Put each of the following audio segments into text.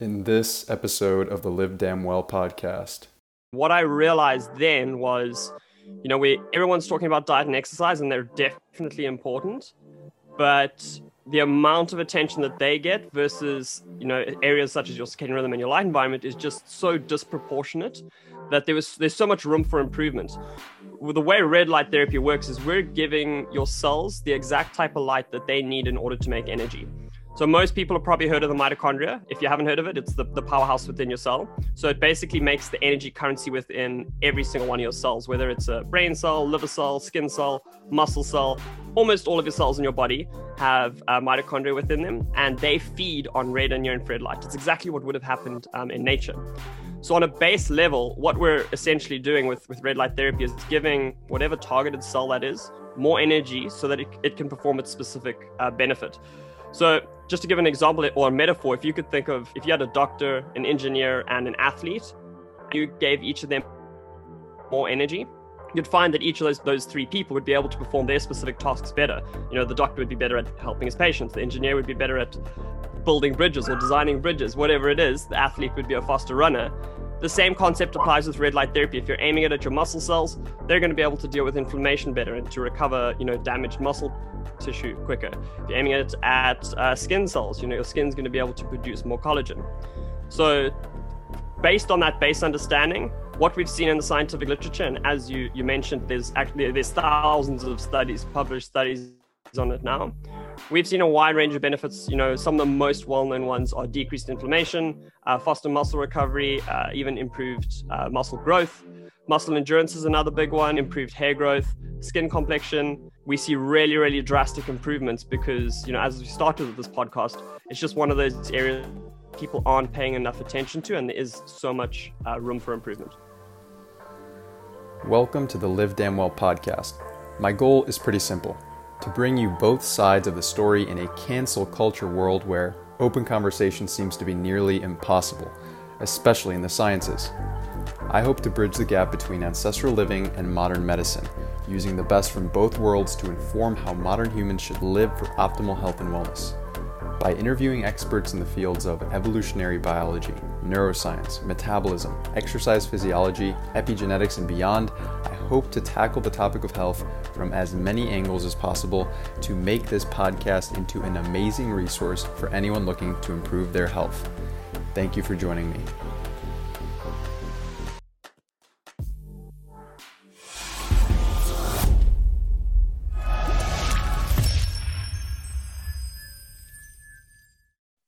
in this episode of the Live Damn Well podcast. What I realized then was, you know, we everyone's talking about diet and exercise, and they're definitely important, but the amount of attention that they get versus, you know, areas such as your circadian rhythm and your light environment is just so disproportionate that there was there's so much room for improvement. The way red light therapy works is we're giving your cells the exact type of light that they need in order to make energy. So most people have probably heard of the mitochondria. If you haven't heard of it, it's the, the powerhouse within your cell. So it basically makes the energy currency within every single one of your cells, whether it's a brain cell, liver cell, skin cell, muscle cell. Almost all of your cells in your body have uh, mitochondria within them, and they feed on red and near infrared light. It's exactly what would have happened um, in nature. So on a base level, what we're essentially doing with, with red light therapy is giving whatever targeted cell that is more energy so that it, it can perform its specific uh, benefit. So, just to give an example or a metaphor, if you could think of if you had a doctor, an engineer, and an athlete, you gave each of them more energy, you'd find that each of those those three people would be able to perform their specific tasks better. You know, the doctor would be better at helping his patients, the engineer would be better at building bridges or designing bridges, whatever it is, the athlete would be a faster runner. The same concept applies with red light therapy. If you're aiming it at your muscle cells, they're going to be able to deal with inflammation better and to recover, you know, damaged muscle tissue quicker. If you're aiming it at uh, skin cells, you know, your skin's going to be able to produce more collagen. So, based on that base understanding, what we've seen in the scientific literature, and as you, you mentioned, there's actually there's thousands of studies, published studies on it now. We've seen a wide range of benefits. You know, some of the most well-known ones are decreased inflammation, uh, faster muscle recovery, uh, even improved uh, muscle growth. Muscle endurance is another big one. Improved hair growth, skin complexion. We see really, really drastic improvements because, you know, as we started with this podcast, it's just one of those areas people aren't paying enough attention to, and there is so much uh, room for improvement. Welcome to the Live Damn Well podcast. My goal is pretty simple to bring you both sides of the story in a cancel culture world where open conversation seems to be nearly impossible, especially in the sciences. I hope to bridge the gap between ancestral living and modern medicine, using the best from both worlds to inform how modern humans should live for optimal health and wellness. By interviewing experts in the fields of evolutionary biology, neuroscience, metabolism, exercise physiology, epigenetics, and beyond, I hope to tackle the topic of health from as many angles as possible to make this podcast into an amazing resource for anyone looking to improve their health. Thank you for joining me.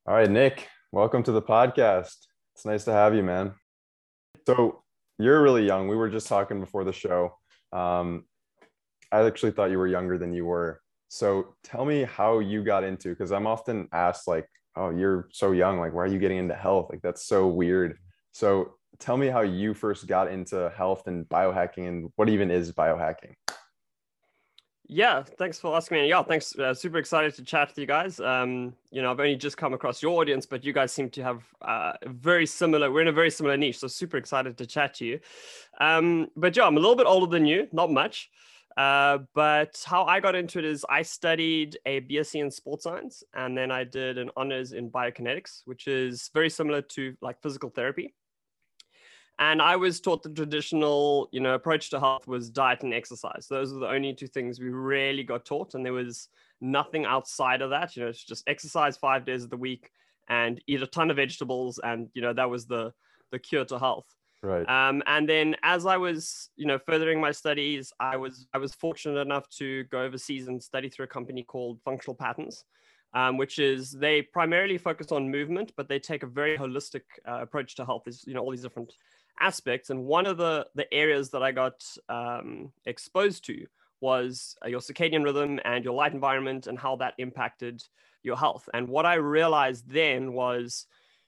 All right, Nick, welcome to the podcast. It's nice to have you, man. So, you're really young. We were just talking before the show. Um, I actually thought you were younger than you were. So tell me how you got into because I'm often asked like, "Oh, you're so young. Like, why are you getting into health? Like, that's so weird." So tell me how you first got into health and biohacking, and what even is biohacking. Yeah, thanks for asking me. Yeah, thanks. Uh, super excited to chat with you guys. Um, you know, I've only just come across your audience, but you guys seem to have uh, very similar. We're in a very similar niche, so super excited to chat to you. Um, but yeah, I'm a little bit older than you, not much. Uh, but how I got into it is I studied a BSc in sports science, and then I did an honors in biokinetics, which is very similar to like physical therapy. And I was taught the traditional, you know, approach to health was diet and exercise. Those are the only two things we really got taught, and there was nothing outside of that. You know, it's just exercise five days of the week and eat a ton of vegetables, and you know that was the the cure to health. Right. Um, and then as I was, you know, furthering my studies, I was I was fortunate enough to go overseas and study through a company called Functional Patterns. Um, which is they primarily focus on movement, but they take a very holistic uh, approach to health. There's you know all these different aspects. And one of the, the areas that I got um, exposed to was uh, your circadian rhythm and your light environment and how that impacted your health. And what I realized then was,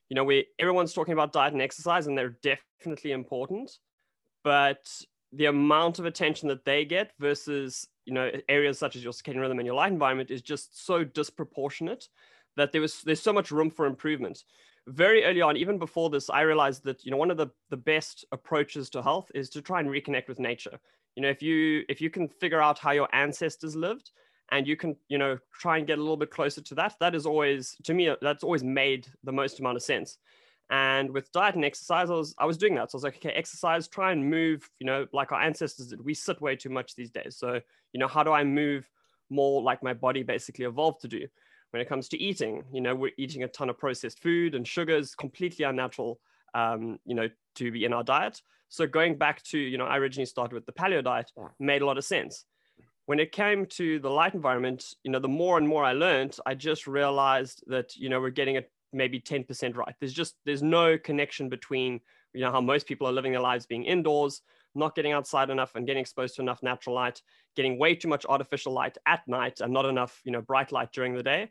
you know, we everyone's talking about diet and exercise, and they're definitely important, but the amount of attention that they get versus you know areas such as your circadian rhythm and your light environment is just so disproportionate that there was there's so much room for improvement very early on, even before this, I realized that you know one of the the best approaches to health is to try and reconnect with nature. You know, if you if you can figure out how your ancestors lived, and you can you know try and get a little bit closer to that, that is always to me that's always made the most amount of sense. And with diet and exercise, I was I was doing that. So I was like, okay, exercise, try and move, you know, like our ancestors did. We sit way too much these days. So, you know, how do I move more like my body basically evolved to do? When it comes to eating, you know, we're eating a ton of processed food and sugars, completely unnatural, um, you know, to be in our diet. So going back to, you know, I originally started with the paleo diet, made a lot of sense. When it came to the light environment, you know, the more and more I learned, I just realized that, you know, we're getting it maybe 10% right. There's just, there's no connection between, you know, how most people are living their lives being indoors, not getting outside enough and getting exposed to enough natural light, getting way too much artificial light at night and not enough, you know, bright light during the day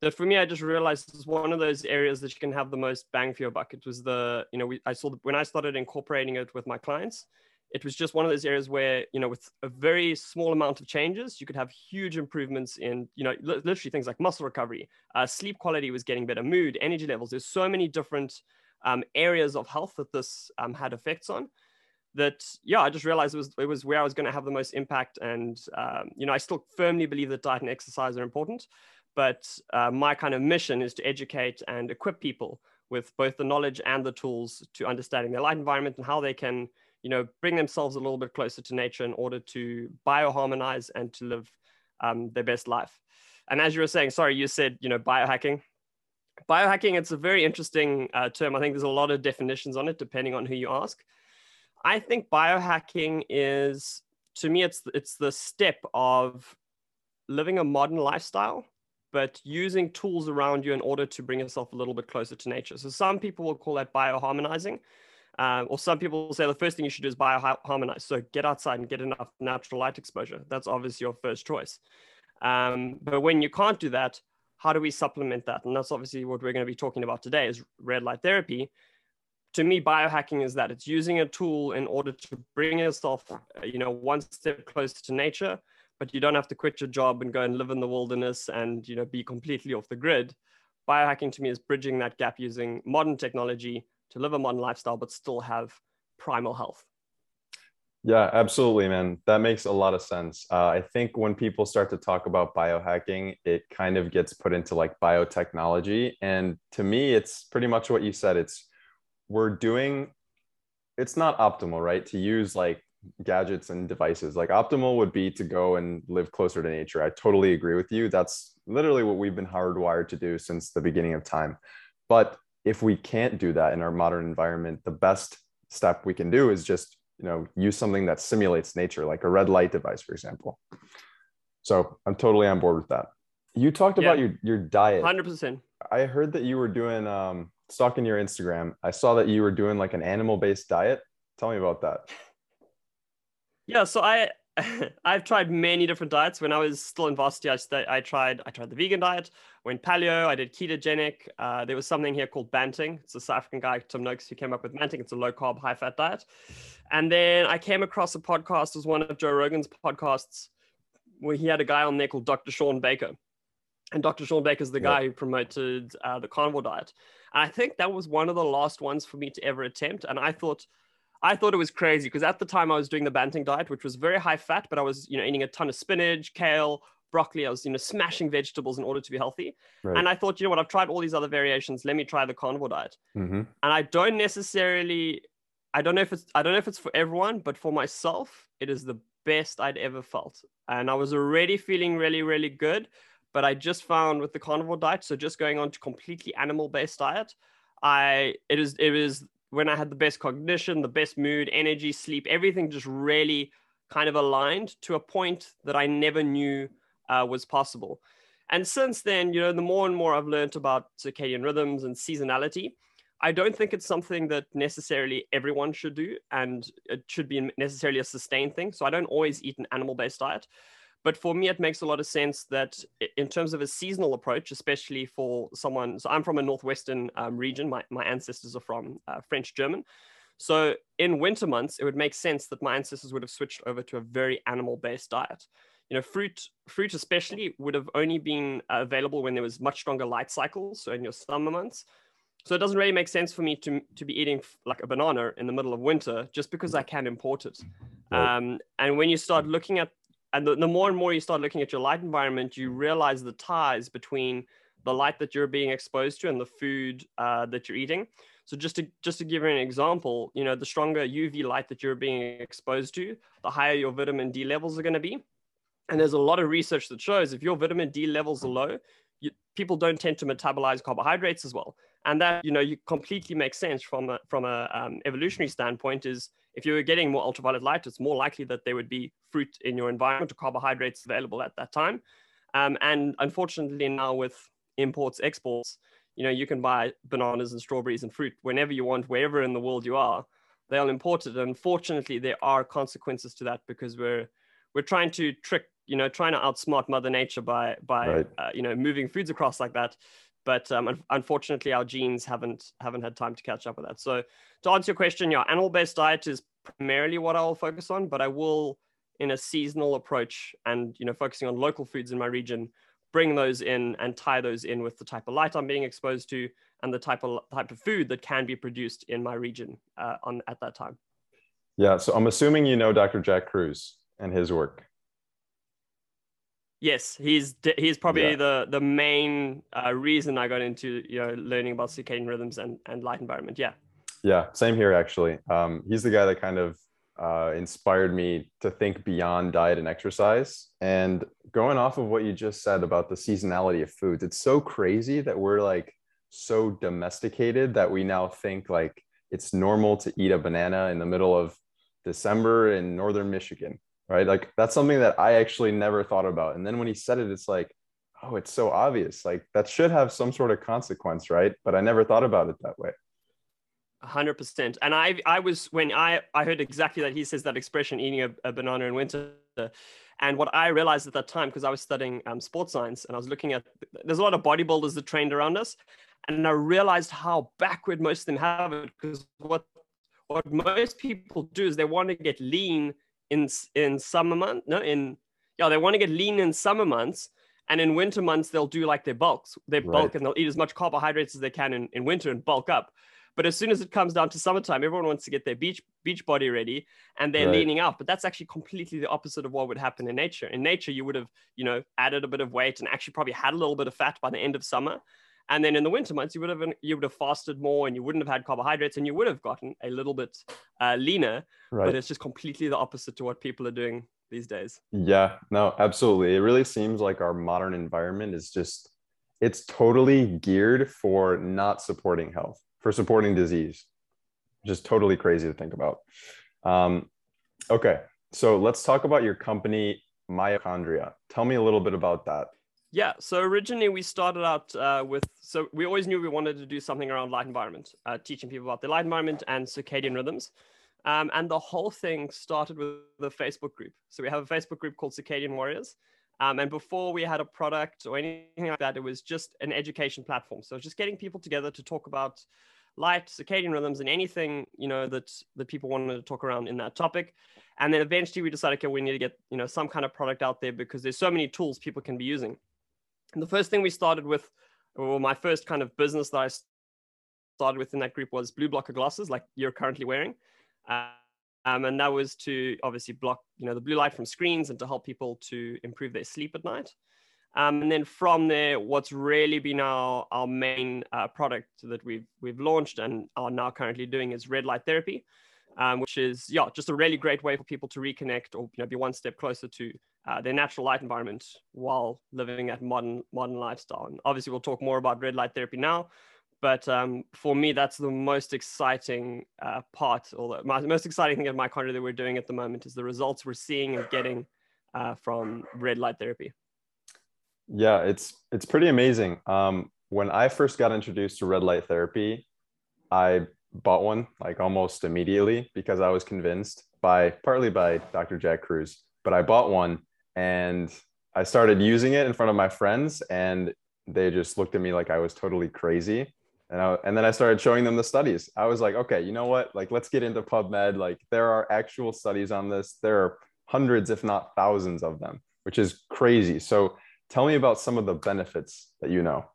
that for me, I just realized is one of those areas that you can have the most bang for your buck. It was the, you know, we, I saw the, when I started incorporating it with my clients, it was just one of those areas where, you know, with a very small amount of changes, you could have huge improvements in, you know, literally things like muscle recovery, uh, sleep quality was getting better, mood, energy levels. There's so many different um, areas of health that this um, had effects on that yeah i just realized it was it was where i was going to have the most impact and um, you know i still firmly believe that diet and exercise are important but uh, my kind of mission is to educate and equip people with both the knowledge and the tools to understanding their light environment and how they can, you know, bring themselves a little bit closer to nature in order to bioharmonize and to live um, their best life. And as you were saying, sorry, you said, you know, biohacking. Biohacking, it's a very interesting uh, term. I think there's a lot of definitions on it depending on who you ask. I think biohacking is, to me, it's it's the step of living a modern lifestyle but using tools around you in order to bring yourself a little bit closer to nature. So some people will call that bioharmonizing. Uh, or some people will say the first thing you should do is bioharmonize. So get outside and get enough natural light exposure. That's obviously your first choice. Um, but when you can't do that, how do we supplement that? And that's obviously what we're going to be talking about today is red light therapy. To me, biohacking is that it's using a tool in order to bring yourself, you know, one step closer to nature but you don't have to quit your job and go and live in the wilderness and you know be completely off the grid. Biohacking to me is bridging that gap using modern technology to live a modern lifestyle but still have primal health. Yeah absolutely man. That makes a lot of sense. Uh, i think when people start to talk about biohacking it kind of gets put into like biotechnology. And to me it's pretty much what you said. It's we're doing it's not optimal right? To use like gadgets and devices. Like optimal would be to go and live closer to nature. I totally agree with you. That's literally what we've been hardwired to do since the beginning of time. But if we can't do that in our modern environment, the best step we can do is just, you know, use something that simulates nature, like a red light device, for example. So I'm totally on board with that. You talked yeah. about your, your diet. 100%. I heard that you were doing, um, stalking your Instagram. I saw that you were doing like an animal based diet. Tell me about that. Yeah, so I I've tried many different diets. When I was still in varsity, I, st- I tried I tried the vegan diet, went paleo, I did ketogenic. Uh, there was something here called Banting. It's a South African guy, Tim Noakes, who came up with Banting. It's a low carb, high fat diet. And then I came across a podcast, it was one of Joe Rogan's podcasts, where he had a guy on there called Dr. Shawn Baker. And Dr. Shawn Baker is the guy who promoted uh, the carnivore diet. And I think that was one of the last ones for me to ever attempt. And I thought, I thought it was crazy because at the time I was doing the Banting diet, which was very high fat, but I was, you know, eating a ton of spinach, kale, broccoli. I was, you know, smashing vegetables in order to be healthy. Right. And I thought, you know what, I've tried all these other variations. Let me try the carnivore diet. Mm-hmm. And I don't necessarily, I don't know if it's, I don't know if it's for everyone, but for myself, it is the best I'd ever felt. And I was already feeling really, really good. But I just found with the carnivore diet, so just going on to completely animal-based diet, I it is it is when I had the best cognition, the best mood, energy, sleep, everything just really kind of aligned to a point that I never knew uh, was possible. And since then, you know, the more and more I've learned about circadian rhythms and seasonality, I don't think it's something that necessarily everyone should do and it should be necessarily a sustained thing. So I don't always eat an animal based diet. But for me, it makes a lot of sense that in terms of a seasonal approach, especially for someone, so I'm from a Northwestern um, region, my, my ancestors are from uh, French German. So in winter months, it would make sense that my ancestors would have switched over to a very animal based diet. You know, fruit, fruit especially would have only been uh, available when there was much stronger light cycles, so in your summer months. So it doesn't really make sense for me to, to be eating like a banana in the middle of winter just because I can't import it. Um, and when you start looking at and the, the more and more you start looking at your light environment, you realize the ties between the light that you're being exposed to and the food uh, that you're eating. So just to just to give you an example, you know, the stronger UV light that you're being exposed to, the higher your vitamin D levels are going to be. And there's a lot of research that shows if your vitamin D levels are low, people don't tend to metabolize carbohydrates as well. And that, you know, you completely makes sense from a, from a um, evolutionary standpoint is if you were getting more ultraviolet light, it's more likely that there would be fruit in your environment or carbohydrates available at that time. Um, and unfortunately now with imports, exports, you know, you can buy bananas and strawberries and fruit whenever you want, wherever in the world you are. They are imported. Unfortunately, there are consequences to that because we're we're trying to trick, you know, trying to outsmart Mother Nature by by right. uh, you know moving foods across like that. But um, unfortunately, our genes haven't haven't had time to catch up with that. So to answer your question, yeah, animal-based diet is primarily what I'll focus on, but I will, in a seasonal approach and you know focusing on local foods in my region, bring those in and tie those in with the type of light I'm being exposed to and the type of type of food that can be produced in my region uh, on at that time. Yeah, so I'm assuming you know Dr. Jack Kruse and his work. Yes, he's he's probably yeah. the the main uh, reason I got into you know learning about circadian rhythms and and light environment. Yeah. Yeah, same here actually. Um, he's the guy that kind of uh, inspired me to think beyond diet and exercise. And going off of what you just said about the seasonality of foods, it's so crazy that we're like so domesticated that we now think like it's normal to eat a banana in the middle of December in northern Michigan, right? Like that's something that I actually never thought about. And then when he said it, it's like, oh, it's so obvious. Like that should have some sort of consequence, right? But I never thought about it that way hundred percent. And I, I was when I, I heard exactly that he says that expression, eating a, a banana in winter. And what I realized at that time, because I was studying um, sports science and I was looking at, there's a lot of bodybuilders that trained around us, and I realized how backward most of them have it. Because what, what most people do is they want to get lean in in summer months. No, in yeah, they want to get lean in summer months. And in winter months, they'll do like their bulks, their right. bulk, and they'll eat as much carbohydrates as they can in, in winter and bulk up. But as soon as it comes down to summertime, everyone wants to get their beach beach body ready and they're right. leaning out. But that's actually completely the opposite of what would happen in nature. In nature, you would have, you know, added a bit of weight and actually probably had a little bit of fat by the end of summer. And then in the winter months, you would have you would have fasted more, and you wouldn't have had carbohydrates, and you would have gotten a little bit uh, leaner. Right. But it's just completely the opposite to what people are doing these days. Yeah, no, absolutely. It really seems like our modern environment is just it's totally geared for not supporting health for supporting disease. Just totally crazy to think about. Um, okay, so let's talk about your company, Mitochondria. Tell me a little bit about that. Yeah, so originally we started out uh, with, so we always knew we wanted to do something around light environment, uh, teaching people about the light environment and circadian rhythms. Um, and the whole thing started with the Facebook group. So we have a Facebook group called Circadian Warriors. Um, and before we had a product or anything like that, it was just an education platform. So just getting people together to talk about light, circadian rhythms, and anything you know that that people wanted to talk around in that topic. And then eventually we decided, okay, we need to get you know some kind of product out there because there's so many tools people can be using. The first thing we started with, or my first kind of business that I started with in that group was blue blocker glasses, like you're currently wearing. Uh, um, and that was to obviously block you know the blue light from screens and to help people to improve their sleep at night um, and then from there, what's really been our, our main uh, product that we've, we've launched and are now currently doing is red light therapy, um, which is, yeah, just a really great way for people to reconnect or you know, be one step closer to uh, their natural light environment while living that modern, modern lifestyle. And obviously, we'll talk more about red light therapy now. But um, for me, that's the most exciting uh, part, or the most exciting thing at Mitochondria that we're doing at the moment is the results we're seeing and getting uh, from red light therapy. Yeah, it's it's pretty amazing. Um, when I first got introduced to red light therapy, I bought one like almost immediately because I was convinced by partly by Dr. Jack Kruse, but I bought one and I started using it in front of my friends and they just looked at me like I was totally crazy. And, I, and then I started showing them the studies. I was like, okay, you know what? Like, let's get into PubMed. Like, there are actual studies on this. There are hundreds, if not thousands of them, which is crazy. So Tell me about some of the benefits that you know.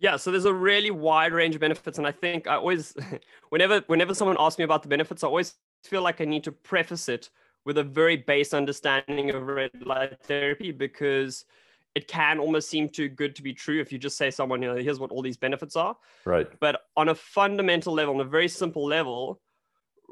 Yeah, so there's a really wide range of benefits, and I think I always, whenever whenever someone asks me about the benefits, I always feel like I need to preface it with a very base understanding of red light therapy because it can almost seem too good to be true if you just say someone, you know, here's what all these benefits are. Right. But on a fundamental level, on a very simple level,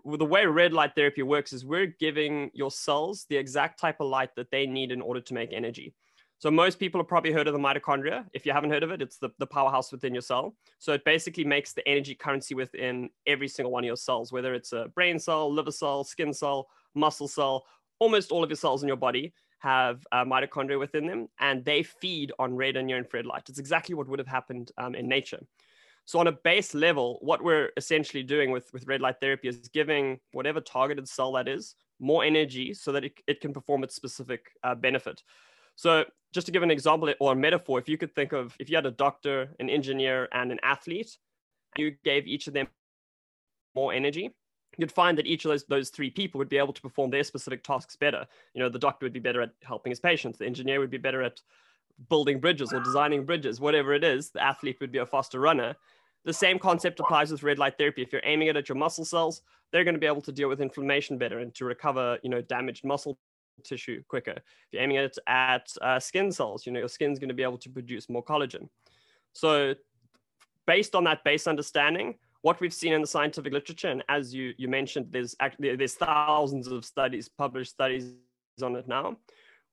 the way red light therapy works is we're giving your cells the exact type of light that they need in order to make energy. So most people have probably heard of the mitochondria. If you haven't heard of it, it's the, the powerhouse within your cell. So it basically makes the energy currency within every single one of your cells, whether it's a brain cell, liver cell, skin cell, muscle cell, almost all of your cells in your body have uh, mitochondria within them, and they feed on red and near infrared light. It's exactly what would have happened um, in nature. So on a base level, what we're essentially doing with, with red light therapy is giving whatever targeted cell that is more energy so that it, it can perform its specific uh, benefit. So just to give an example or a metaphor, if you could think of if you had a doctor, an engineer, and an athlete, and you gave each of them more energy, you'd find that each of those, those three people would be able to perform their specific tasks better. You know, the doctor would be better at helping his patients, the engineer would be better at building bridges or designing bridges, whatever it is, the athlete would be a faster runner. The same concept applies with red light therapy. If you're aiming it at your muscle cells, they're going to be able to deal with inflammation better and to recover, you know, damaged muscle tissue quicker. If you're aiming it at uh, skin cells, you know, your skin's going to be able to produce more collagen. So based on that base understanding, what we've seen in the scientific literature, and as you, you mentioned, there's actually, there's thousands of studies, published studies on it now.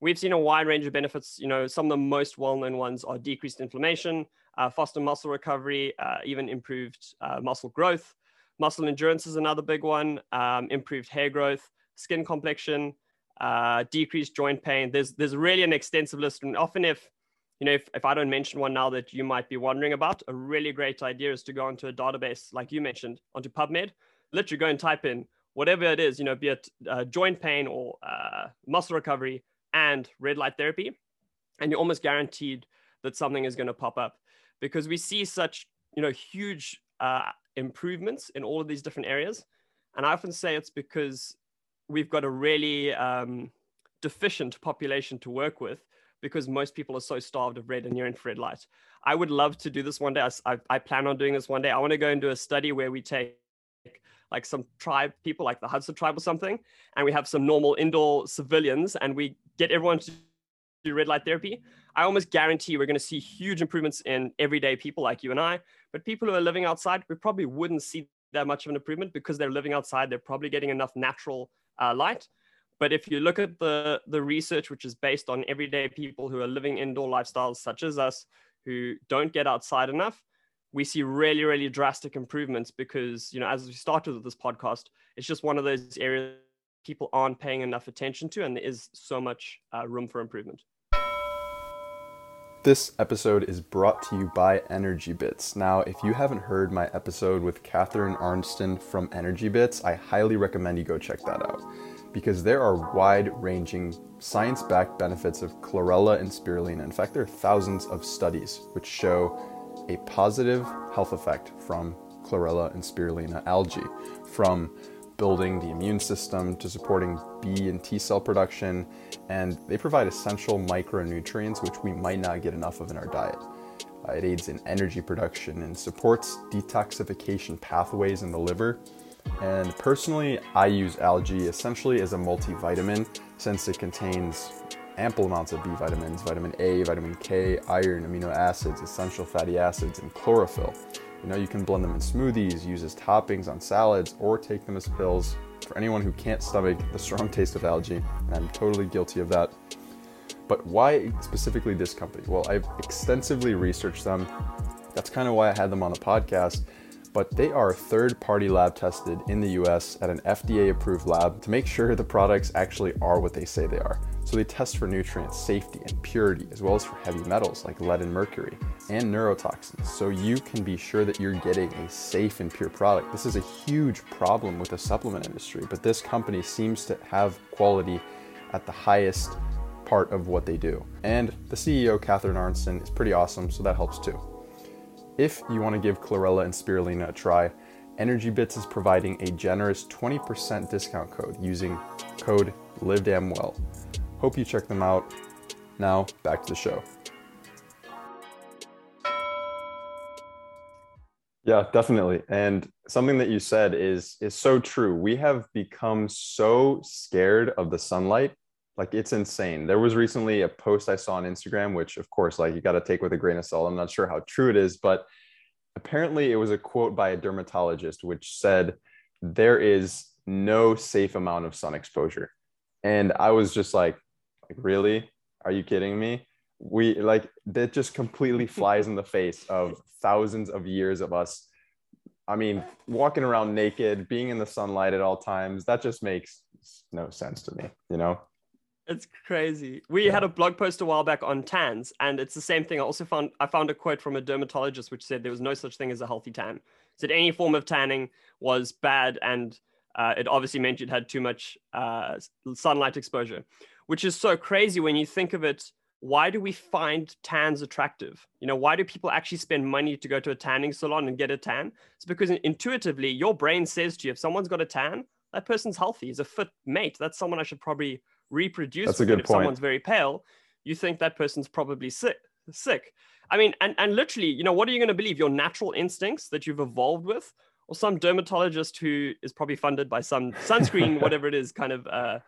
We've seen a wide range of benefits. You know, some of the most well-known ones are decreased inflammation, uh, faster muscle recovery, uh, even improved uh, muscle growth. Muscle endurance is another big one, um, improved hair growth, skin complexion, uh, decreased joint pain. There's there's really an extensive list, and often if you know if, if I don't mention one now that you might be wondering about, a really great idea is to go onto a database like you mentioned onto PubMed. Literally go and type in whatever it is, you know, be it uh, joint pain or uh, muscle recovery and red light therapy, and you're almost guaranteed that something is going to pop up because we see such you know huge uh, improvements in all of these different areas. And I often say it's because we've got a really um, deficient population to work with because most people are so starved of red and near infrared light. I would love to do this one day. I, I plan on doing this one day. I want to go and do a study where we take like some tribe people, like the Hadza tribe or something, and we have some normal indoor civilians, and we get everyone to do red light therapy. I almost guarantee we're going to see huge improvements in everyday people like you and I. But people who are living outside, we probably wouldn't see that much of an improvement because they're living outside. They're probably getting enough natural uh, light. But if you look at the, the research, which is based on everyday people who are living indoor lifestyles, such as us, who don't get outside enough, we see really, really drastic improvements because, you know, as we started with this podcast, it's just one of those areas people aren't paying enough attention to, and there is so much uh, room for improvement. This episode is brought to you by Energy Bits. Now, if you haven't heard my episode with Catharine Arnston from Energy Bits, I highly recommend you go check that out because there are wide ranging science backed benefits of chlorella and spirulina. In fact, there are thousands of studies which show a positive health effect from chlorella and spirulina algae, from building the immune system to supporting B and T cell production, and they provide essential micronutrients which we might not get enough of in our diet. Uh, it aids in energy production and supports detoxification pathways in the liver. And personally, I use algae essentially as a multivitamin since it contains ample amounts of B vitamins, vitamin A, vitamin K, iron, amino acids, essential fatty acids, and chlorophyll. You know, you can blend them in smoothies, use as toppings on salads, or take them as pills for anyone who can't stomach the strong taste of algae. And I'm totally guilty of that. But why specifically this company? Well, I've extensively researched them. That's kind of why I had them on the podcast but they are third party lab tested in the US at an FDA approved lab to make sure the products actually are what they say they are. So they test for nutrient safety and purity, as well as for heavy metals like lead and mercury, and neurotoxins, so you can be sure that you're getting a safe and pure product. This is a huge problem with the supplement industry, but this company seems to have quality at the highest part of what they do. And the CEO, Catharine Arnston, is pretty awesome, so that helps too. If you want to give chlorella and spirulina a try, Energy Bits is providing a generous 20% discount code using code LiveDamnWell. Hope you check them out. Now, back to the show. Yeah, definitely. And something that you said is is so true. We have become so scared of the sunlight like it's insane. There was recently a post I saw on Instagram, which of course, like you got to take with a grain of salt. I'm not sure how true it is, but apparently it was a quote by a dermatologist which said there is no safe amount of sun exposure. And I was just like, like really? Are you kidding me? We like that just completely flies in the face of thousands of years of us. I mean, walking around naked, being in the sunlight at all times, that just makes no sense to me, you know? It's crazy. We yeah. had a blog post a while back on tans, and it's the same thing. I also found I found a quote from a dermatologist which said there was no such thing as a healthy tan. Said any form of tanning was bad, and uh, it obviously meant you'd had too much uh, sunlight exposure, which is so crazy when you think of it. Why do we find tans attractive? You know, why do people actually spend money to go to a tanning salon and get a tan? It's because intuitively your brain says to you, if someone's got a tan, that person's healthy. He's a fit mate. That's someone I should probably reproduce. That's a good if point. someone's very pale, you think that person's probably sick. Sick. I mean, and, and literally, you know, what are you going to believe? Your natural instincts that you've evolved with, or some dermatologist who is probably funded by some sunscreen, whatever it is, kind of uh,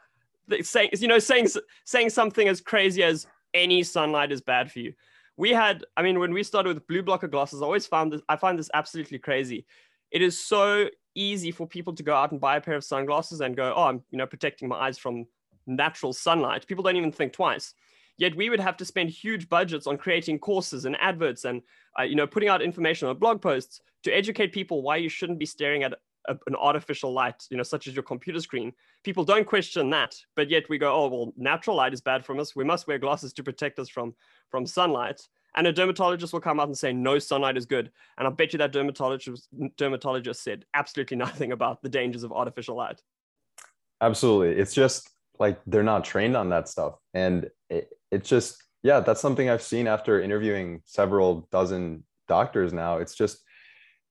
saying, you know, saying saying something as crazy as any sunlight is bad for you. We had, I mean, when we started with blue blocker glasses, I always found this. I find this absolutely crazy. It is so easy for people to go out and buy a pair of sunglasses and go, oh, I'm, you know, protecting my eyes from natural sunlight. People don't even think twice. Yet we would have to spend huge budgets on creating courses and adverts and uh, you know putting out information on blog posts to educate people why you shouldn't be staring at a, an artificial light, you know, such as your computer screen. People don't question that, but yet we go, oh well, natural light is bad for us. We must wear glasses to protect us from from sunlight. And a dermatologist will come out and say no sunlight is good. And I bet you that dermatologist dermatologist said absolutely nothing about the dangers of artificial light. Absolutely, it's just like they're not trained on that stuff and it, it's just yeah that's something i've seen after interviewing several dozen doctors now it's just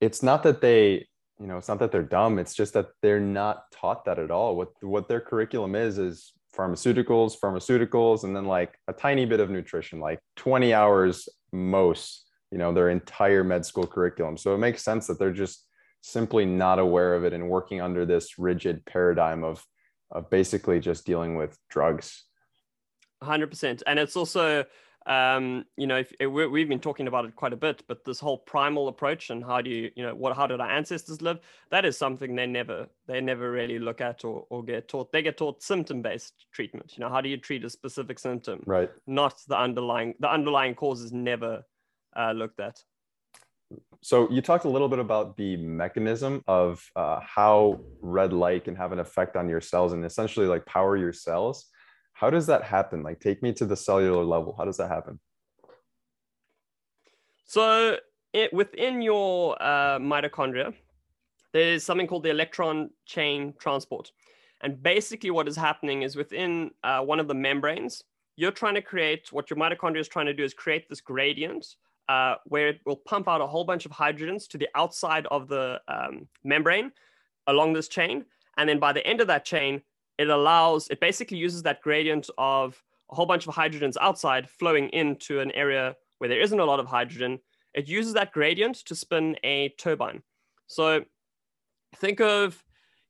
it's not that they you know it's not that they're dumb it's just that they're not taught that at all what what their curriculum is is pharmaceuticals pharmaceuticals and then like a tiny bit of nutrition like 20 hours most you know their entire med school curriculum so it makes sense that they're just simply not aware of it and working under this rigid paradigm of of basically just dealing with drugs. 100%. And it's also, um, you know, if, if we've been talking about it quite a bit, but this whole primal approach and how do you, you know, what, how did our ancestors live? That is something they never, they never really look at or, or get taught. They get taught symptom-based treatment. You know, how do you treat a specific symptom? Right. Not the underlying, the underlying cause is never uh, looked at. So you talked a little bit about the mechanism of uh, how red light can have an effect on your cells and essentially like power your cells. How does that happen? Like take me to the cellular level. How does that happen? So it, within your uh, mitochondria, there's something called the electron chain transport. And basically what is happening is within uh, one of the membranes, you're trying to create, what your mitochondria is trying to do is create this gradient uh, where it will pump out a whole bunch of hydrogens to the outside of the um, membrane along this chain. And then by the end of that chain, it allows, it basically uses that gradient of a whole bunch of hydrogens outside flowing into an area where there isn't a lot of hydrogen. It uses that gradient to spin a turbine. So think of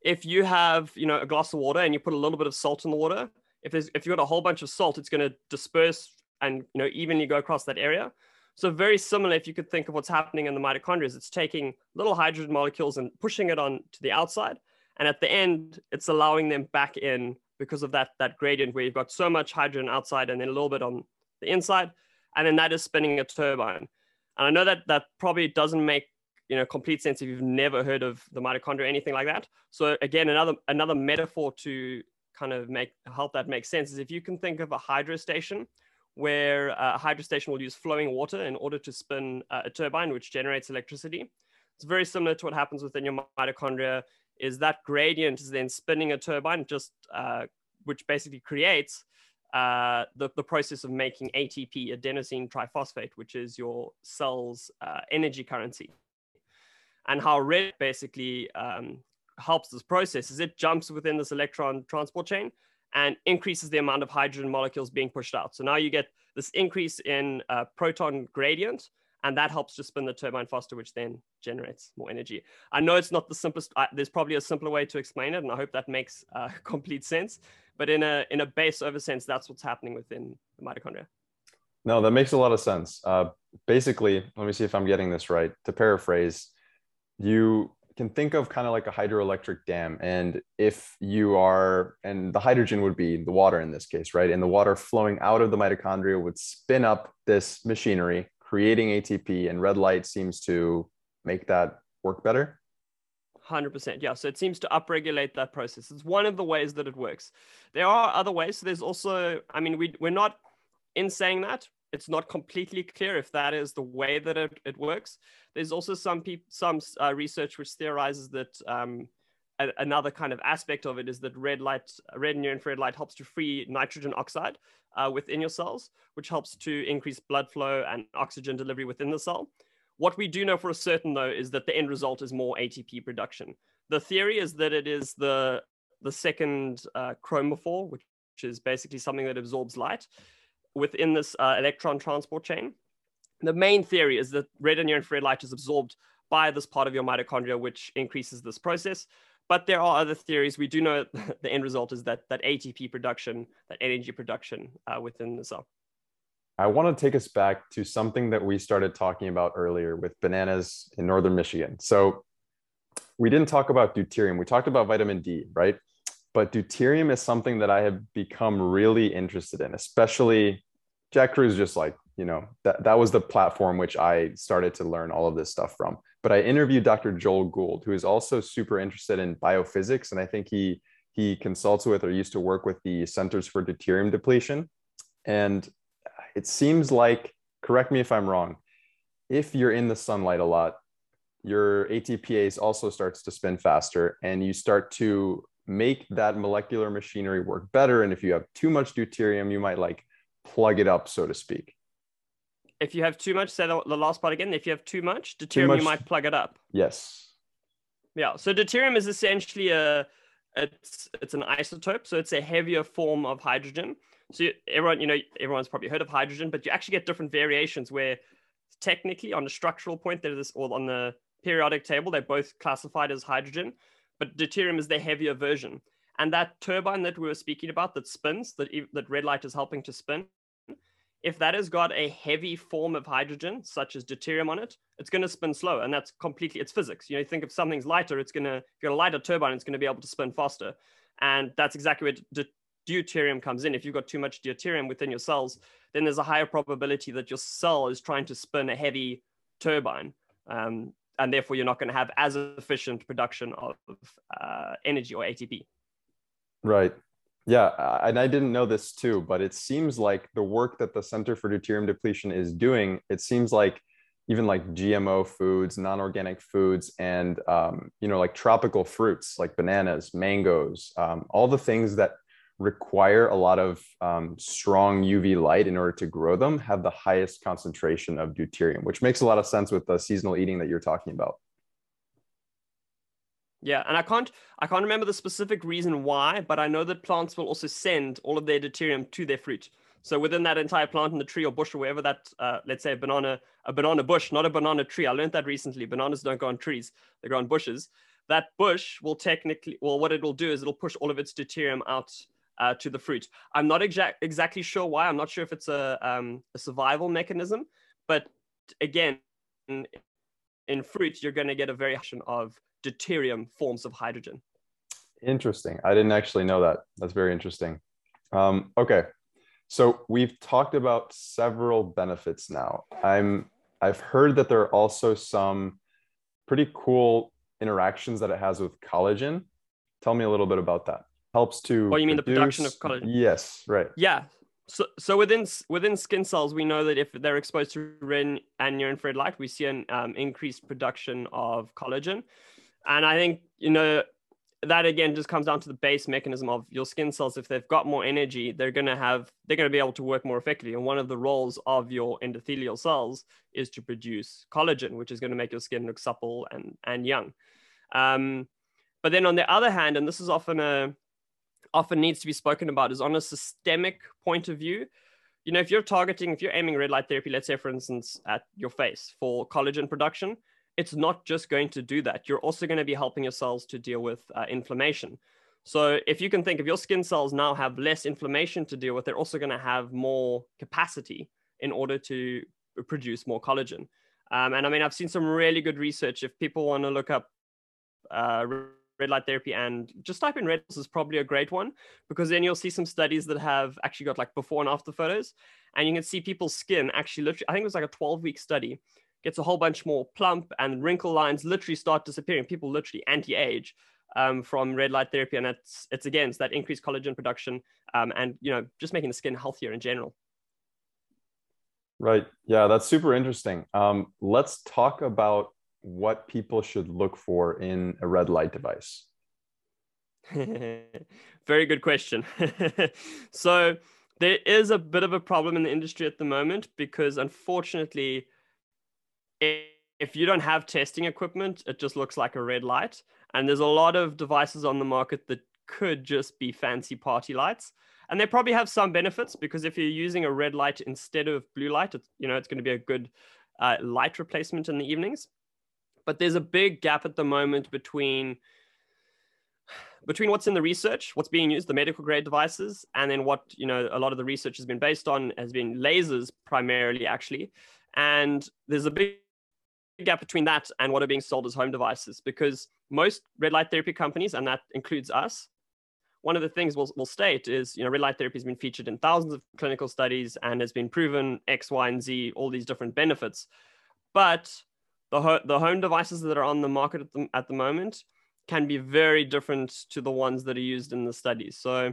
if you have, you know, a glass of water and you put a little bit of salt in the water, if there's if you've got a whole bunch of salt, it's going to disperse and you know evenly go across that area. So very similar, if you could think of what's happening in the mitochondria, is it's taking little hydrogen molecules and pushing it on to the outside. And at the end, it's allowing them back in because of that, that gradient where you've got so much hydrogen outside and then a little bit on the inside. And then that is spinning a turbine. And I know that that probably doesn't make you know complete sense if you've never heard of the mitochondria or anything like that. So again, another another metaphor to kind of make help that make sense is if you can think of a hydro station where uh, a hydro station will use flowing water in order to spin uh, a turbine, which generates electricity. It's very similar to what happens within your mitochondria. Is that gradient is then spinning a turbine, just uh, which basically creates uh, the, the process of making ATP, adenosine triphosphate, which is your cell's uh, energy currency. And how red basically um, helps this process is it jumps within this electron transport chain and increases the amount of hydrogen molecules being pushed out. So now you get this increase in uh, proton gradient and that helps to spin the turbine faster, which then generates more energy. I know it's not the simplest. There's probably a simpler way to explain it, and I hope that makes uh, complete sense. But in a in a base over sense, that's what's happening within the mitochondria. No, that makes a lot of sense. Uh, basically, let me see if I'm getting this right. To paraphrase, you can think of kind of like a hydroelectric dam. And if you are, and the hydrogen would be the water in this case, right? And the water flowing out of the mitochondria would spin up this machinery, creating ATP, and red light seems to make that work better. 100% yeah so it seems to upregulate that process it's one of the ways that it works there are other ways so there's also i mean we, we're not in saying that it's not completely clear if that is the way that it, it works. There's also some people, some uh, research which theorizes that um, a, another kind of aspect of it is that red light, red near infrared light helps to free nitrogen oxide uh, within your cells, which helps to increase blood flow and oxygen delivery within the cell. What we do know for a certain though is that the end result is more ATP production. The theory is that it is the the second uh, chromophore, which is basically something that absorbs light within this uh, electron transport chain. The main theory is that red and near infrared light is absorbed by this part of your mitochondria, which increases this process. But there are other theories. We do know the end result is that that ATP production, that energy production uh, within the cell. I want to take us back to something that we started talking about earlier with bananas in northern Michigan. So we didn't talk about deuterium. We talked about vitamin D, right? But deuterium is something that I have become really interested in, especially Jack Kruse just like, you know, that, that was the platform which I started to learn all of this stuff from. But I interviewed Dr. Joel Gould, who is also super interested in biophysics. And I think he he consults with or used to work with the Centers for Deuterium Depletion. And it seems like, correct me if I'm wrong, if you're in the sunlight a lot, your ATPase also starts to spin faster and you start to make that molecular machinery work better. And if you have too much deuterium, you might like plug it up, so to speak. If you have too much, say the, the last part again. If you have too much deuterium, too much, you might plug it up. Yes. Yeah. So deuterium is essentially a it's it's an isotope, so it's a heavier form of hydrogen. So you, everyone, you know, everyone's probably heard of hydrogen, but you actually get different variations where technically on the structural point there is or on the periodic table they're both classified as hydrogen, but deuterium is the heavier version. And that turbine that we were speaking about that spins, that, that red light is helping to spin, if that has got a heavy form of hydrogen, such as deuterium on it, it's going to spin slower. And that's completely, it's physics. You know, you think if something's lighter, it's going to, if you got a lighter turbine, it's going to be able to spin faster. And that's exactly where deuterium comes in. If you've got too much deuterium within your cells, then there's a higher probability that your cell is trying to spin a heavy turbine. Um, and therefore, you're not going to have as efficient production of uh, energy or ATP. Right. Yeah, and I didn't know this too, but it seems like the work that the Center for Deuterium Depletion is doing, it seems like even like GMO foods, non-organic foods, and um, you know, like tropical fruits like bananas, mangoes, um, all the things that require a lot of um, strong UV light in order to grow them have the highest concentration of deuterium, which makes a lot of sense with the seasonal eating that you're talking about. Yeah, and I can't I can't remember the specific reason why, but I know that plants will also send all of their deuterium to their fruit. So within that entire plant in the tree or bush or wherever that, uh, let's say a banana, a banana bush, not a banana tree. I learned that recently. Bananas don't go on trees; they go on bushes. That bush will technically, well, what it will do is it'll push all of its deuterium out uh, to the fruit. I'm not exact, exactly sure why. I'm not sure if it's a, um, a survival mechanism, but again, in, in fruit, you're going to get a variation of deuterium forms of hydrogen. Interesting. I didn't actually know that. That's very interesting. Um, okay, so we've talked about several benefits now. I'm I've heard that there are also some pretty cool interactions that it has with collagen. Tell me a little bit about that. Helps to. Oh, you mean produce... the production of collagen? Yes, right. Yeah. So, so within within skin cells, we know that if they're exposed to red and near infrared light, we see an um, increased production of collagen. And I think, you know, that again just comes down to the base mechanism of your skin cells. If they've got more energy, they're going to have, they're going to be able to work more effectively. And one of the roles of your endothelial cells is to produce collagen, which is going to make your skin look supple and, and young. Um, but then on the other hand, and this is often a, often needs to be spoken about, is on a systemic point of view, you know, if you're targeting, if you're aiming red light therapy, let's say, for instance, at your face for collagen production, it's not just going to do that. You're also going to be helping your cells to deal with uh, inflammation. So if you can think if your skin cells now have less inflammation to deal with, they're also going to have more capacity in order to produce more collagen. Um, and I mean, I've seen some really good research. If people want to look up uh, red light therapy and just type in red is probably a great one because then you'll see some studies that have actually got like before and after photos and you can see people's skin actually literally i think it was like a 12 week study gets a whole bunch more plump and wrinkle lines literally start disappearing people literally anti-age um, from red light therapy, and it's it's again it's that increased collagen production um, and you know just making the skin healthier in general. Right. Yeah, that's super interesting. Um, let's talk about what people should look for in a red light device. Very good question. so there is a bit of a problem in the industry at the moment because unfortunately, if you don't have testing equipment, it just looks like a red light. And there's a lot of devices on the market that could just be fancy party lights. And they probably have some benefits because if you're using a red light instead of blue light, it's, you know, it's going to be a good uh, light replacement in the evenings. But there's a big gap at the moment between between what's in the research, what's being used, the medical grade devices, and then what you know a lot of the research has been based on has been lasers primarily actually, and there's a big gap between that and what are being sold as home devices because most red light therapy companies, and that includes us, one of the things we'll, we'll state is, you know, red light therapy has been featured in thousands of clinical studies and has been proven X, Y, and Z, all these different benefits. But the, ho- the home devices that are on the market at the, at the moment can be very different to the ones that are used in the studies. So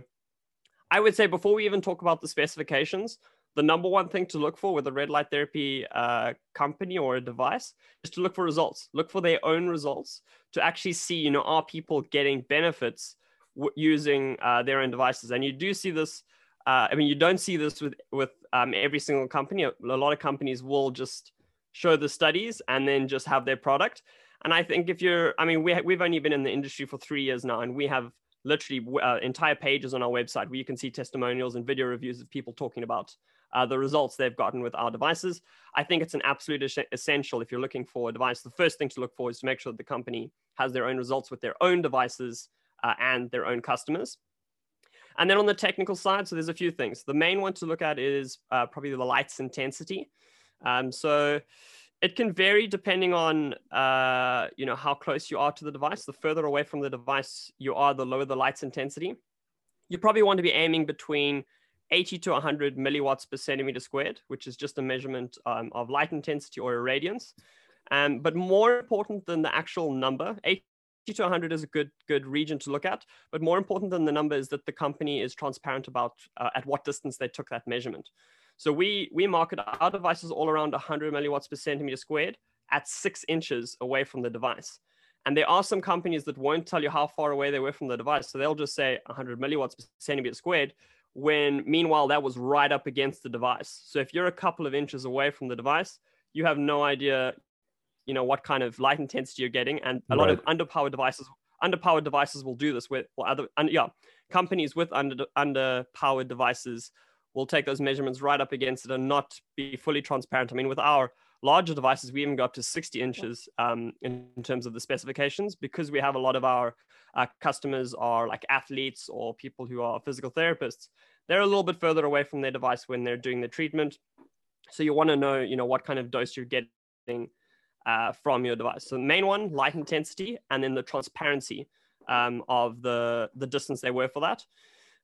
I would say before we even talk about the specifications, the number one thing to look for with a red light therapy uh, company or a device is to look for results. Look for their own results to actually see you know are people getting benefits w- using uh, their own devices? And you do see this uh, i mean you don't see this with with um, every single company. A, lot of companies will just show the studies and then just have their product. And i think if you're i mean we, we've only been in the industry for three years now and we have literally uh, entire pages on our website where you can see testimonials and video reviews of people talking about uh, the results they've gotten with our devices. I think it's an absolute es- essential if you're looking for a device. The first thing to look for is to make sure that the company has their own results with their own devices uh, and their own customers. And then on the technical side, so there's a few things. The main one to look at is uh, probably the light's intensity. Um, so it can vary depending on uh, you know how close you are to the device. The further away from the device you are, the lower the light's intensity. You probably want to be aiming between 80 to 100 milliwatts per centimeter squared, which is just a measurement um, of light intensity or irradiance. Um, but more important than the actual number, 80 to 100 is a good good region to look at. But more important than the number is that the company is transparent about uh, at what distance they took that measurement. So we we market our devices all around 100 milliwatts per centimeter squared at six inches away from the device. And there are some companies that won't tell you how far away they were from the device. So they'll just say 100 milliwatts per centimeter squared, when meanwhile that was right up against the device. So if you're a couple of inches away from the device, you have no idea, you know, what kind of light intensity you're getting. And a right. lot of underpowered devices, underpowered devices will do this with, or other, and yeah, companies with under underpowered devices will take those measurements right up against it and not be fully transparent. I mean, with our larger devices, we even go up to 60 inches um, in, in, terms of the specifications because we have a lot of our uh, customers are like athletes or people who are physical therapists. They're a little bit further away from their device when they're doing the treatment. So you want to know, you know, what kind of dose you're getting uh, from your device. So the main one, light intensity, and then the transparency um, of the, the distance they were for that.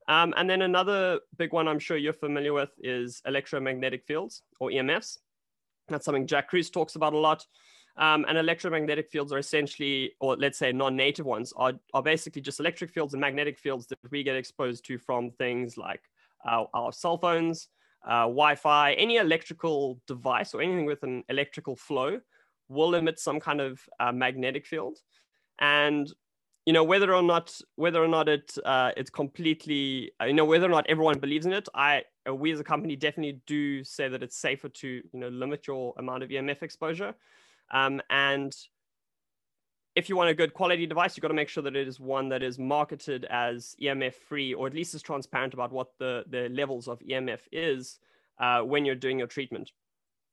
Um, and then another big one I'm sure you're familiar with is electromagnetic fields or EMFs. That's something Jack Kruse talks about a lot. Um, and electromagnetic fields are essentially, or let's say non-native ones, are, are basically just electric fields and magnetic fields that we get exposed to from things like our, our cell phones, uh, Wi-Fi, any electrical device or anything with an electrical flow will emit some kind of uh, magnetic field. And you know whether or not whether or not it uh, it's completely uh, you know whether or not everyone believes in it i uh, we as a company definitely do say that it's safer to you know limit your amount of emf exposure um, and if you want a good quality device you've got to make sure that it is one that is marketed as emf free or at least is transparent about what the the levels of emf is uh, when you're doing your treatment.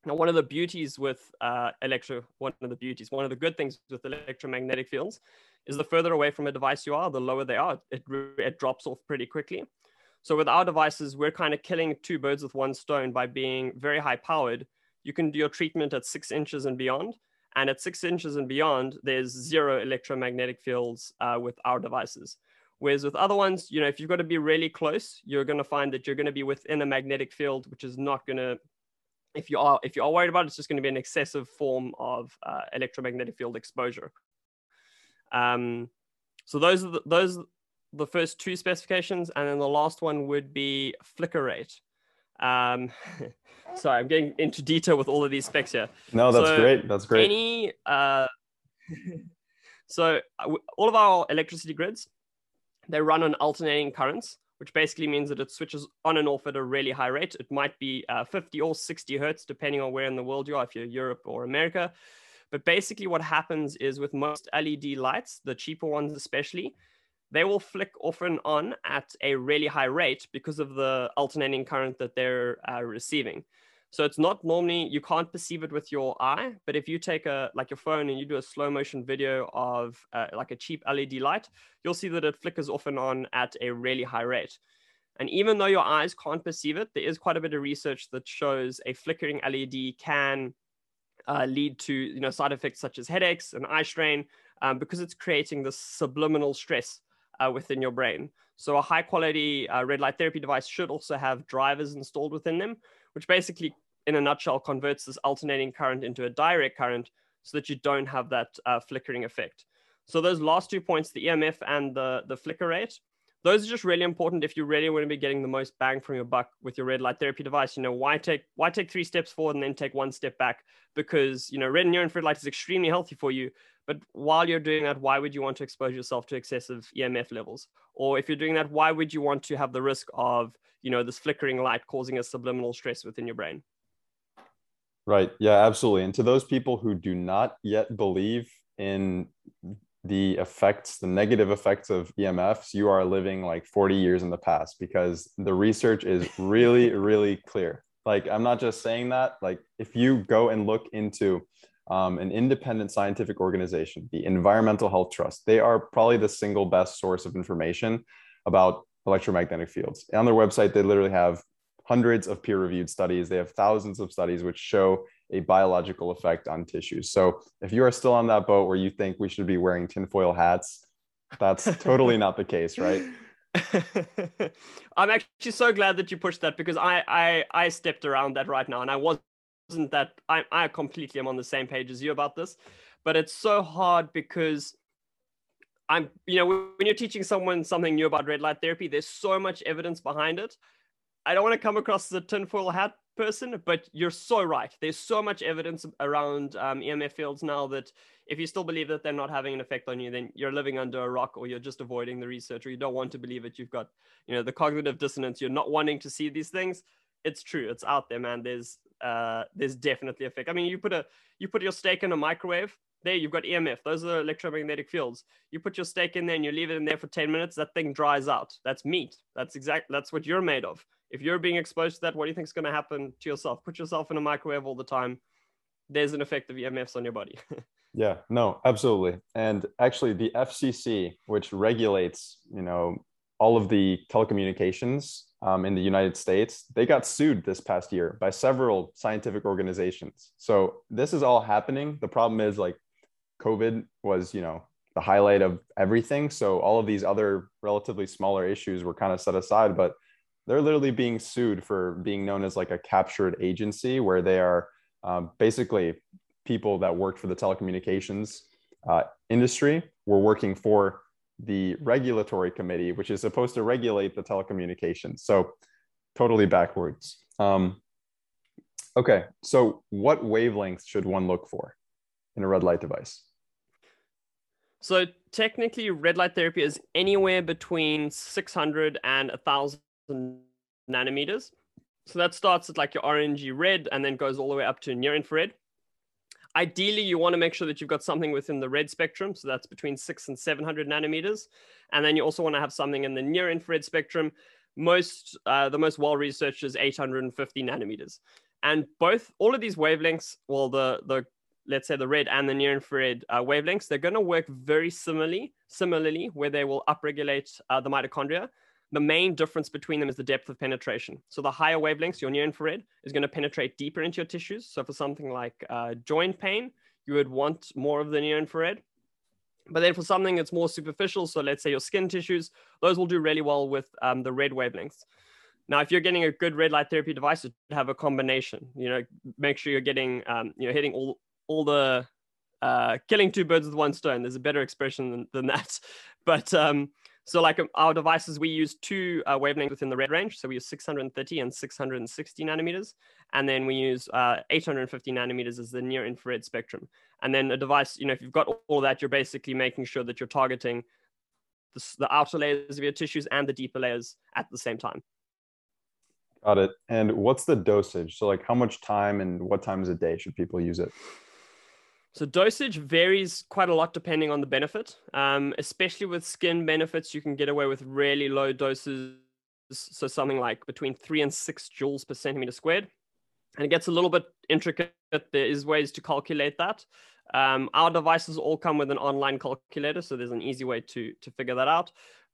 Now, one of the beauties with uh, electro, one of the beauties, one of the good things with electromagnetic fields is the further away from a device you are, the lower they are. It, it drops off pretty quickly. So with our devices, we're kind of killing two birds with one stone by being very high powered. You can do your treatment at six inches and beyond. And at six inches and beyond, there's zero electromagnetic fields uh, with our devices. Whereas with other ones, you know, if you've got to be really close, you're going to find that you're going to be within a magnetic field, which is not going to, if you are if you are worried about it, it's just going to be an excessive form of uh, electromagnetic field exposure. Um, so those are the, those the first two specifications, and then the last one would be flicker rate. Um, sorry, I'm getting into detail with all of these specs here. No, that's so great. That's great. Any uh, so uh, all of our electricity grids, they run on alternating currents, which basically means that it switches on and off at a really high rate. It might be uh, 50 or 60 hertz, depending on where in the world you are, if you're Europe or America. But basically, what happens is with most LED lights, the cheaper ones especially, they will flick off and on at a really high rate because of the alternating current that they're uh, receiving. So it's not normally you can't perceive it with your eye, but if you take a like your phone and you do a slow motion video of uh, like a cheap LED light, you'll see that it flickers off and on at a really high rate. And even though your eyes can't perceive it, there is quite a bit of research that shows a flickering LED can uh, lead to you know side effects such as headaches and eye strain um, because it's creating this subliminal stress uh, within your brain. So a high quality uh, red light therapy device should also have drivers installed within them, which basically, in a nutshell, converts this alternating current into a direct current so that you don't have that uh, flickering effect. So those last two points, the EMF and the, the flicker rate, those are just really important if you really want to be getting the most bang from your buck with your red light therapy device. You know, why take why take three steps forward and then take one step back? Because you know, red and infrared light is extremely healthy for you. But while you're doing that, why would you want to expose yourself to excessive EMF levels? Or if you're doing that, why would you want to have the risk of, you know, this flickering light causing a subliminal stress within your brain? Right. Yeah, absolutely. And to those people who do not yet believe in the effects, the negative effects of EMFs, you are living like 40 years in the past because the research is really, really clear. Like, I'm not just saying that. Like, if you go and look into um, an independent scientific organization, the Environmental Health Trust, they are probably the single best source of information about electromagnetic fields. On their website, they literally have hundreds of peer reviewed studies. They have thousands of studies which show a biological effect on tissues. So if you are still on that boat where you think we should be wearing tinfoil hats, that's totally not the case, right? I'm actually so glad that you pushed that because I, I I stepped around that right now and I wasn't that I I completely am on the same page as you about this, but it's so hard because I'm you know when you're teaching someone something new about red light therapy, there's so much evidence behind it. I don't want to come across as a tinfoil hat person, but you're so right. There's so much evidence around um, EMF fields now that if you still believe that they're not having an effect on you, then you're living under a rock or you're just avoiding the research or you don't want to believe it. You've got, you know, the cognitive dissonance. You're not wanting to see these things. It's true. It's out there, man. There's uh, there's definitely a effect. I mean, you put a you put your steak in a microwave. There, you've got EMF. Those are electromagnetic fields. You put your steak in there and you leave it in there for 10 minutes, that thing dries out. That's meat. That's exact. That's what you're made of if you're being exposed to that, what do you think is going to happen to yourself? Put yourself in a microwave all the time. There's an effect of EMFs on your body. yeah, no, absolutely. And actually, the FCC, which regulates, you know, all of the telecommunications um, in the United States, they got sued this past year by several scientific organizations. So this is all happening. The problem is like COVID was, you know, the highlight of everything. So all of these other relatively smaller issues were kind of set aside, but they're literally being sued for being known as like a captured agency where they are um, basically people that worked for the telecommunications uh, industry were working for the regulatory committee which is supposed to regulate the telecommunications. So totally backwards. Um, okay so what wavelengths should one look for in a red light device? So technically red light therapy is anywhere between 600 and 1000 nanometers. So that starts at like your orangey red and then goes all the way up to near infrared. Ideally, you want to make sure that you've got something within the red spectrum. So that's between six and 700 nanometers. And then you also want to have something in the near infrared spectrum. most uh, the most well researched is 850 nanometers, and both all of these wavelengths, well, the the let's say the red and the near infrared uh, wavelengths, they're going to work very similarly, similarly, where they will upregulate uh, the mitochondria. The main difference between them is the depth of penetration. So the higher wavelengths, your near infrared, is going to penetrate deeper into your tissues. So for something like uh, joint pain, you would want more of the near infrared. But then for something that's more superficial, so let's say your skin tissues, those will do really well with um, the red wavelengths. Now, if you're getting a good red light therapy device, it have a combination. You know, make sure you're getting, um, you know, hitting all all the uh, killing two birds with one stone. There's a better expression than, than that. But um, so, like um, our devices, we use two uh, wavelengths within the red range. So we use 630 and 660 nanometers, and then we use uh, 850 nanometers as the near infrared spectrum. And then a device, you know, if you've got all that, you're basically making sure that you're targeting the, the outer layers of your tissues and the deeper layers at the same time. Got it. And what's the dosage? So, like, how much time and what times a day should people use it? So dosage varies quite a lot depending on the benefit. Um, especially with skin benefits, you can get away with really low doses. So something like between three and six joules per centimeter squared. And it gets a little bit intricate. There is ways to calculate that. Um, our devices all come with an online calculator, so there's an easy way to to figure that out.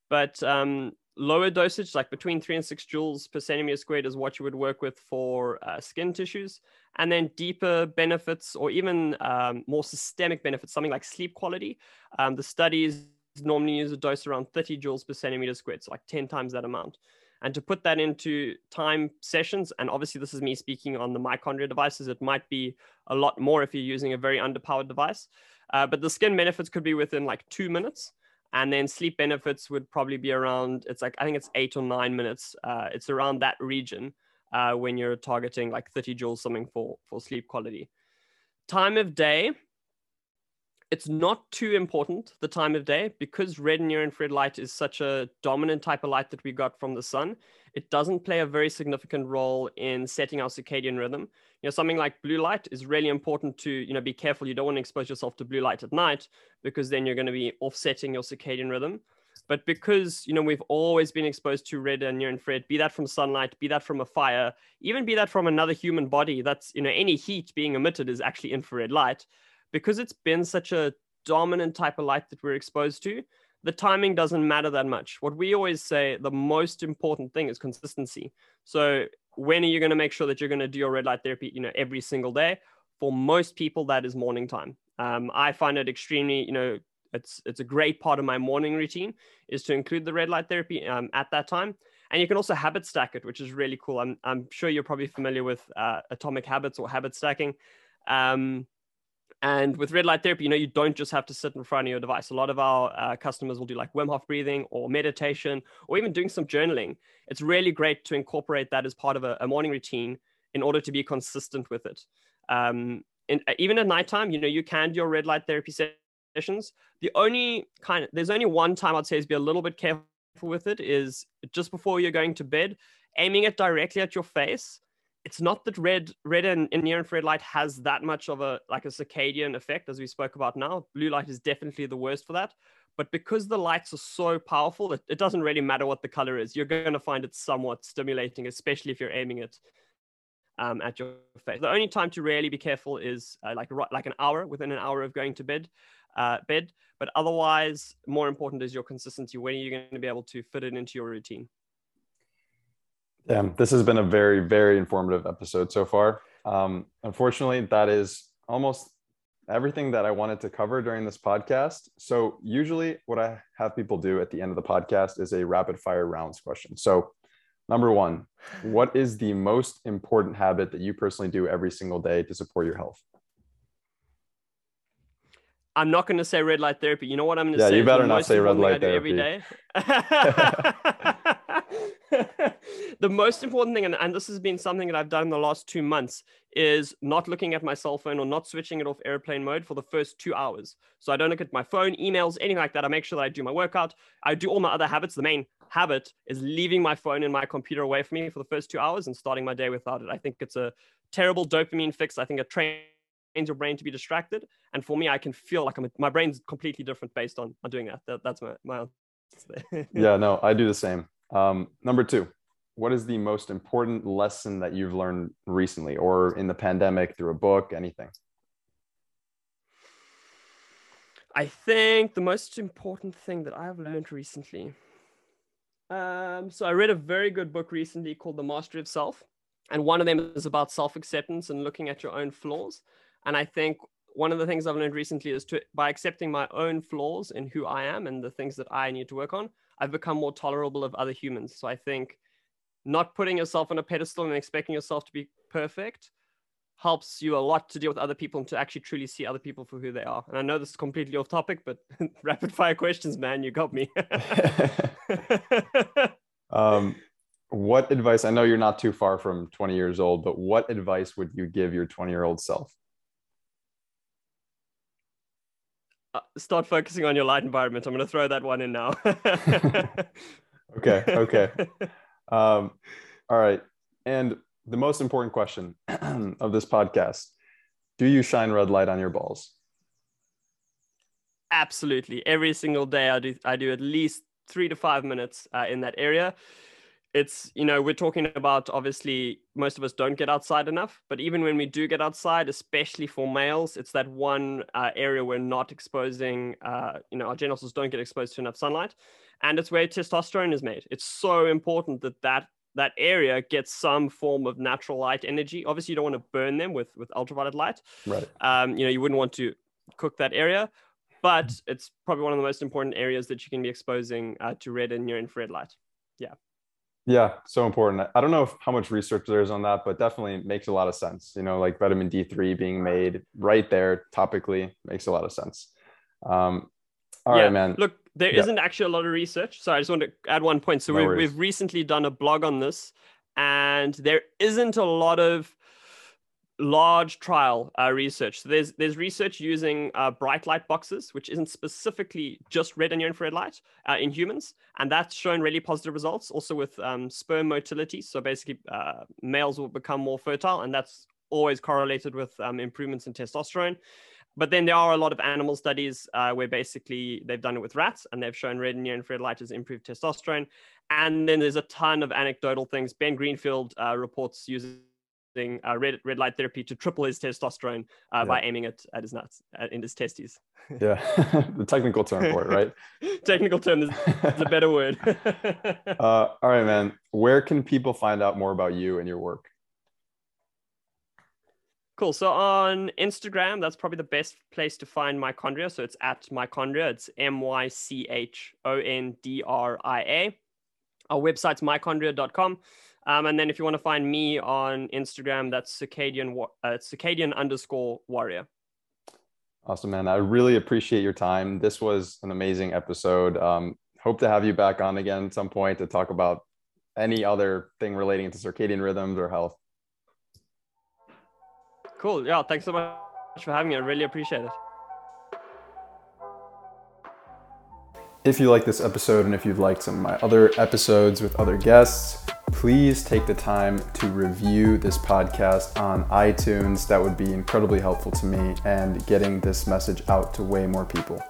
But um, lower dosage, like between three and six joules per centimeter squared, is what you would work with for uh, skin tissues. And then deeper benefits, or even um, more systemic benefits, something like sleep quality. Um, the studies normally use a dose around 30 joules per centimeter squared, so like 10 times that amount. And to put that into time sessions, and obviously this is me speaking on the Mychondria devices, it might be a lot more if you're using a very underpowered device. Uh, but the skin benefits could be within like two minutes and then sleep benefits would probably be around it's like i think it's eight or nine minutes uh, it's around that region uh, when you're targeting like 30 joules something for for sleep quality. Time of day it's not too important the time of day because red near infrared light is such a dominant type of light that we got from the sun it doesn't play a very significant role in setting our circadian rhythm. You know something like blue light is really important to you know be careful you don't want to expose yourself to blue light at night because then you're going to be offsetting your circadian rhythm. But because you know we've always been exposed to red and near infrared be that from sunlight be that from a fire even be that from another human body that's you know any heat being emitted is actually infrared light because it's been such a dominant type of light that we're exposed to the timing doesn't matter that much. What we always say the most important thing is consistency. So when are you going to make sure that you're going to do your red light therapy you know every single day? For most people that is morning time. Um, i find it extremely you know it's it's a great part of my morning routine is to include the red light therapy um, at that time. And you can also habit stack it which is really cool. I'm, I'm sure you're probably familiar with uh, atomic habits or habit stacking. Um, and with red light therapy, you know, you don't just have to sit in front of your device. A lot of our uh, customers will do like Wim Hof breathing or meditation or even doing some journaling. It's really great to incorporate that as part of a, a morning routine in order to be consistent with it. Um, and uh, even at nighttime, you know, you can do your red light therapy sessions. The only kind of, there's only one time I'd say is be a little bit careful with it is just before you're going to bed, aiming it directly at your face it's not that red red and, and near infrared light has that much of a like a circadian effect as we spoke about now. Blue light is definitely the worst for that. But because the lights are so powerful it, it doesn't really matter what the color is. You're going to find it somewhat stimulating especially if you're aiming it um, at your face. The only time to really be careful is uh, like like an hour within an hour of going to bed uh, bed. But otherwise more important is your consistency. When are you going to be able to fit it into your routine yeah, this has been a very, very informative episode so far. Um, unfortunately, that is almost everything that I wanted to cover during this podcast. So, usually, what I have people do at the end of the podcast is a rapid fire rounds question. So, number one, what is the most important habit that you personally do every single day to support your health? I'm not going to say red light therapy. You know what I'm going to yeah, say? Yeah, you better not say red light therapy every day. the most important thing, and, and this has been something that I've done in the last two months, is not looking at my cell phone or not switching it off airplane mode for the first two hours. So I don't look at my phone, emails, anything like that. I make sure that I do my workout. I do all my other habits. The main habit is leaving my phone and my computer away from me for the first two hours and starting my day without it. I think it's a terrible dopamine fix. I think it trains your brain to be distracted. And for me, I can feel like I'm, my brain's completely different based on, on doing that. that that's my, my yeah, no, I do the same. Um, number two, what is the most important lesson that you've learned recently or in the pandemic through a book, anything? I think the most important thing that I've learned recently. Um, so I read a very good book recently called The Mastery of Self. And one of them is about self acceptance and looking at your own flaws. And I think one of the things I've learned recently is to by accepting my own flaws and who I am and the things that I need to work on, I've become more tolerable of other humans. So I think not putting yourself on a pedestal and expecting yourself to be perfect helps you a lot to deal with other people and to actually truly see other people for who they are. And I know this is completely off topic, but rapid fire questions, man, you got me. um, what advice? I know you're not too far from 20 years old, but what advice would you give your 20 year old self? Uh, start focusing on your light environment. I'm going to throw that one in now. okay. Okay. Um, all right. And the most important question of this podcast Do you shine red light on your balls? Absolutely. Every single day, I do, I do at least three to five minutes uh, in that area it's you know we're talking about obviously most of us don't get outside enough but even when we do get outside especially for males it's that one uh, area we're not exposing uh, you know our genitals don't get exposed to enough sunlight and it's where testosterone is made. It's so important that that that area gets some form of natural light energy. Obviously you don't want to burn them with with ultraviolet light. Right. Um, you know you wouldn't want to cook that area but it's probably one of the most important areas that you can be exposing uh, to red and near infrared light. Yeah yeah, so important. I don't know if, how much research there is on that, but definitely makes a lot of sense. You know, like vitamin D3 being made right there topically makes a lot of sense. Um, all yeah. right, man. Look, there yeah. not actually a lot of research. So I just want to add one point. So no we've, we've recently done a blog on this, and there isn't a lot of large trial uh, research. So there's there's research using uh, bright light boxes, which isn't specifically just red and near infrared light uh, in humans, and that's shown really positive results. Also with um, sperm motility, so basically uh, males will become more fertile, and that's always correlated with um, improvements in testosterone. But then there are a lot of animal studies uh, where basically they've done it with rats and they've shown red and near infrared light has improved testosterone. And then there's a ton of anecdotal things. Ben Greenfield uh, reports using uh, red red light therapy to triple his testosterone uh, yeah. by aiming it at his nuts at, in his testes. yeah, the technical term for it, right? technical term is, is, a better word. uh, all right, man. Where can people find out more about you and your work? Cool. So on Instagram, that's probably the best place to find Mychondria. So it's at Mychondria. It's M Y C H O N D R I A. Our website's mychondria.com. Um, and then if you want to find me on Instagram, that's circadian uh, circadian underscore warrior. Awesome, man. I really appreciate your time. This was an amazing episode. Um, hope to have you back on again at some point to talk about any other thing relating to circadian rhythms or health. Cool. Yeah. Thanks so much for having me. I really appreciate it. If you like this episode and if you've liked some of my other episodes with other guests, please take the time to review this podcast on iTunes. That would be incredibly helpful to me and getting this message out to way more people.